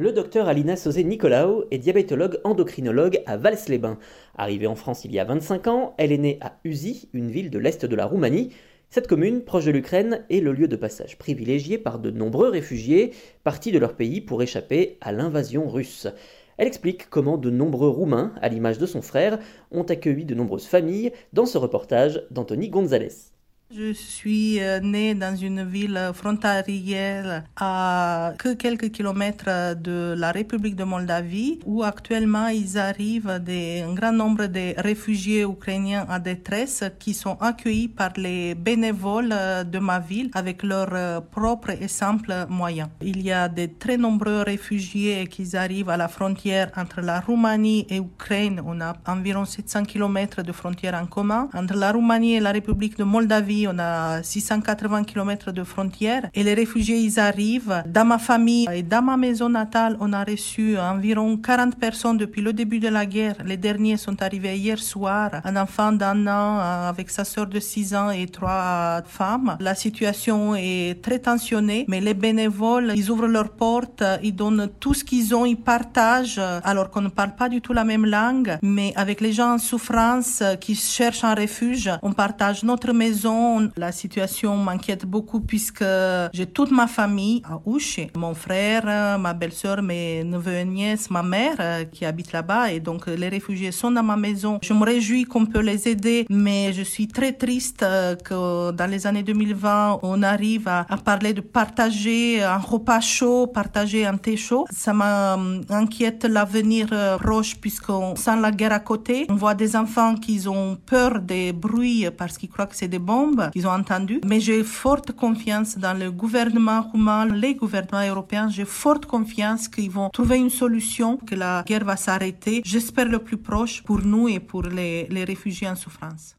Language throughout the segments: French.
Le docteur Alina Sosé-Nicolaou est diabétologue endocrinologue à Vals-les-Bains. Arrivée en France il y a 25 ans, elle est née à Uzi, une ville de l'est de la Roumanie. Cette commune, proche de l'Ukraine, est le lieu de passage privilégié par de nombreux réfugiés partis de leur pays pour échapper à l'invasion russe. Elle explique comment de nombreux Roumains, à l'image de son frère, ont accueilli de nombreuses familles dans ce reportage d'Anthony Gonzalez. Je suis euh, née dans une ville frontalière à que quelques kilomètres de la République de Moldavie, où actuellement ils arrivent des, un grand nombre de réfugiés ukrainiens en détresse qui sont accueillis par les bénévoles euh, de ma ville avec leurs euh, propres et simples moyens. Il y a de très nombreux réfugiés qui arrivent à la frontière entre la Roumanie et l'Ukraine. On a environ 700 kilomètres de frontière en commun. Entre la Roumanie et la République de Moldavie, on a 680 km de frontières et les réfugiés, ils arrivent. Dans ma famille et dans ma maison natale, on a reçu environ 40 personnes depuis le début de la guerre. Les derniers sont arrivés hier soir. Un enfant d'un an euh, avec sa sœur de 6 ans et trois femmes. La situation est très tensionnée, mais les bénévoles, ils ouvrent leurs portes, ils donnent tout ce qu'ils ont, ils partagent, alors qu'on ne parle pas du tout la même langue, mais avec les gens en souffrance qui cherchent un refuge, on partage notre maison, la situation m'inquiète beaucoup puisque j'ai toute ma famille à Ouche, mon frère, ma belle-sœur, mes neveux et nièces, ma mère euh, qui habite là-bas et donc les réfugiés sont dans ma maison. Je me réjouis qu'on peut les aider, mais je suis très triste euh, que dans les années 2020, on arrive à, à parler de partager un repas chaud, partager un thé chaud. Ça m'inquiète l'avenir euh, proche puisqu'on sent la guerre à côté. On voit des enfants qui ont peur des bruits parce qu'ils croient que c'est des bombes qu'ils ont entendu. Mais j'ai forte confiance dans le gouvernement roumain, les gouvernements européens. J'ai forte confiance qu'ils vont trouver une solution, que la guerre va s'arrêter. J'espère le plus proche pour nous et pour les, les réfugiés en souffrance.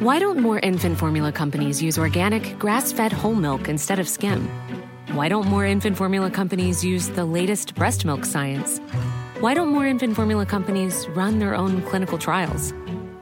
Why don't more infant formula companies use organic, grass fed whole milk instead of skim? Why don't more infant formula companies use the latest breast milk science? Why don't more infant formula companies run their own clinical trials?